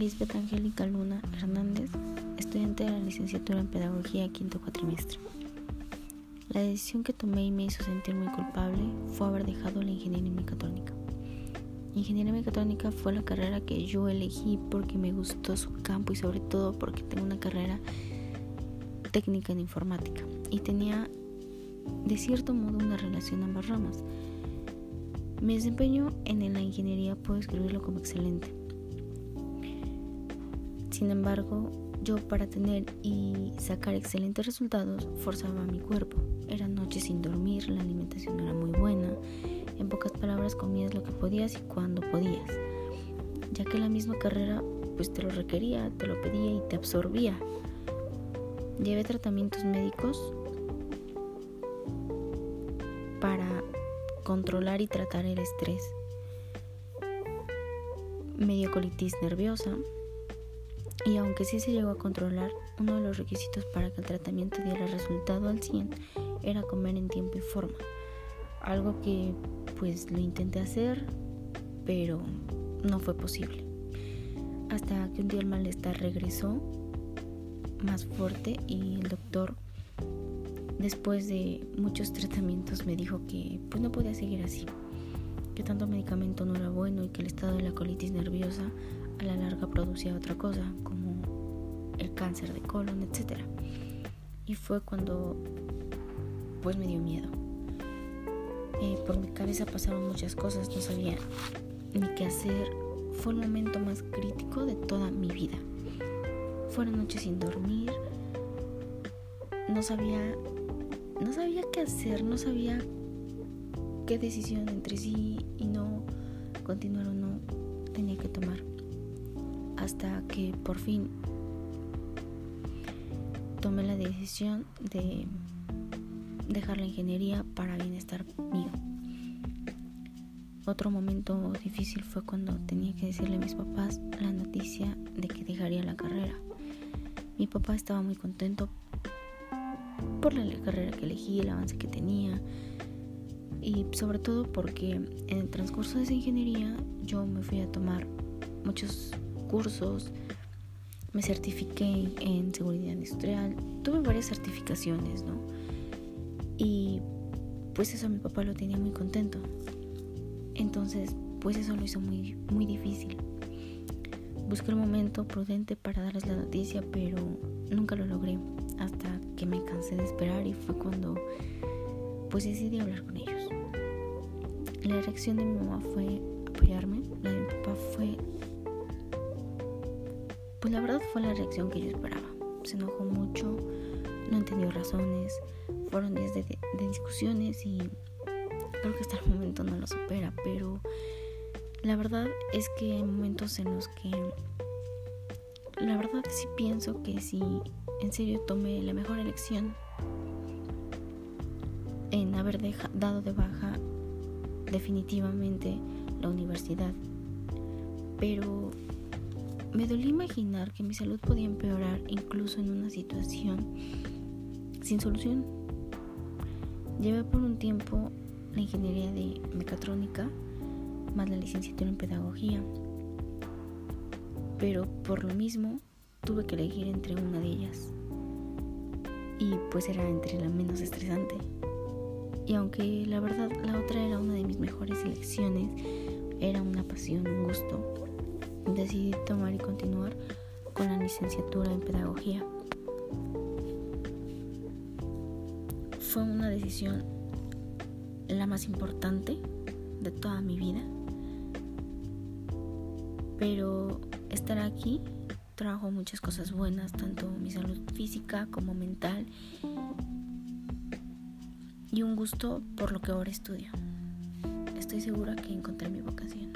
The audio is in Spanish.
Lisbeth Angélica Luna Hernández, estudiante de la licenciatura en Pedagogía quinto cuatrimestre. La decisión que tomé y me hizo sentir muy culpable fue haber dejado la ingeniería mecatrónica. Ingeniería mecatrónica fue la carrera que yo elegí porque me gustó su campo y sobre todo porque tengo una carrera técnica en informática y tenía de cierto modo una relación ambas ramas. Mi desempeño en la ingeniería puedo escribirlo como excelente. Sin embargo, yo para tener y sacar excelentes resultados forzaba mi cuerpo. Eran noches sin dormir, la alimentación era muy buena. En pocas palabras comías lo que podías y cuando podías. Ya que la misma carrera pues te lo requería, te lo pedía y te absorbía. Llevé tratamientos médicos para controlar y tratar el estrés. Medio colitis nerviosa. Y aunque sí se llegó a controlar, uno de los requisitos para que el tratamiento diera resultado al 100 era comer en tiempo y forma. Algo que pues lo intenté hacer, pero no fue posible. Hasta que un día el malestar regresó más fuerte y el doctor después de muchos tratamientos me dijo que pues no podía seguir así, que tanto medicamento no era bueno y que el estado de la colitis nerviosa a la larga producía otra cosa, como el cáncer de colon, etc. Y fue cuando pues me dio miedo. Eh, por mi cabeza pasaron muchas cosas, no sabía ni qué hacer. Fue el momento más crítico de toda mi vida. Fueron noches sin dormir. No sabía no sabía qué hacer, no sabía qué decisión entre sí y no continuar o no tenía que tomar. Hasta que por fin tomé la decisión de dejar la ingeniería para bienestar mío. Otro momento difícil fue cuando tenía que decirle a mis papás la noticia de que dejaría la carrera. Mi papá estaba muy contento por la carrera que elegí, el avance que tenía y sobre todo porque en el transcurso de esa ingeniería yo me fui a tomar muchos cursos, me certifiqué en seguridad industrial, tuve varias certificaciones, ¿no? Y pues eso mi papá lo tenía muy contento. Entonces, pues eso lo hizo muy, muy difícil. Busqué el momento prudente para darles la noticia, pero nunca lo logré hasta que me cansé de esperar y fue cuando pues decidí hablar con ellos. La reacción de mi mamá fue apoyarme, la de mi papá fue pues la verdad fue la reacción que yo esperaba. Se enojó mucho, no entendió razones, fueron días de, discusiones y creo que hasta el momento no lo supera, pero la verdad es que hay momentos en los que la verdad sí pienso que si en serio tomé la mejor elección en haber dado de baja definitivamente la universidad. Pero me dolía imaginar que mi salud podía empeorar incluso en una situación sin solución. Llevé por un tiempo la ingeniería de mecatrónica más la licenciatura en pedagogía. Pero por lo mismo tuve que elegir entre una de ellas. Y pues era entre la menos estresante. Y aunque la verdad la otra era una de mis mejores elecciones, era una pasión, un gusto, decidí tomar y continuar con la licenciatura en pedagogía. Fue una decisión la más importante de toda mi vida. Pero estar aquí trajo muchas cosas buenas, tanto mi salud física como mental y un gusto por lo que ahora estudio. Estoy segura que encontré mi vocación.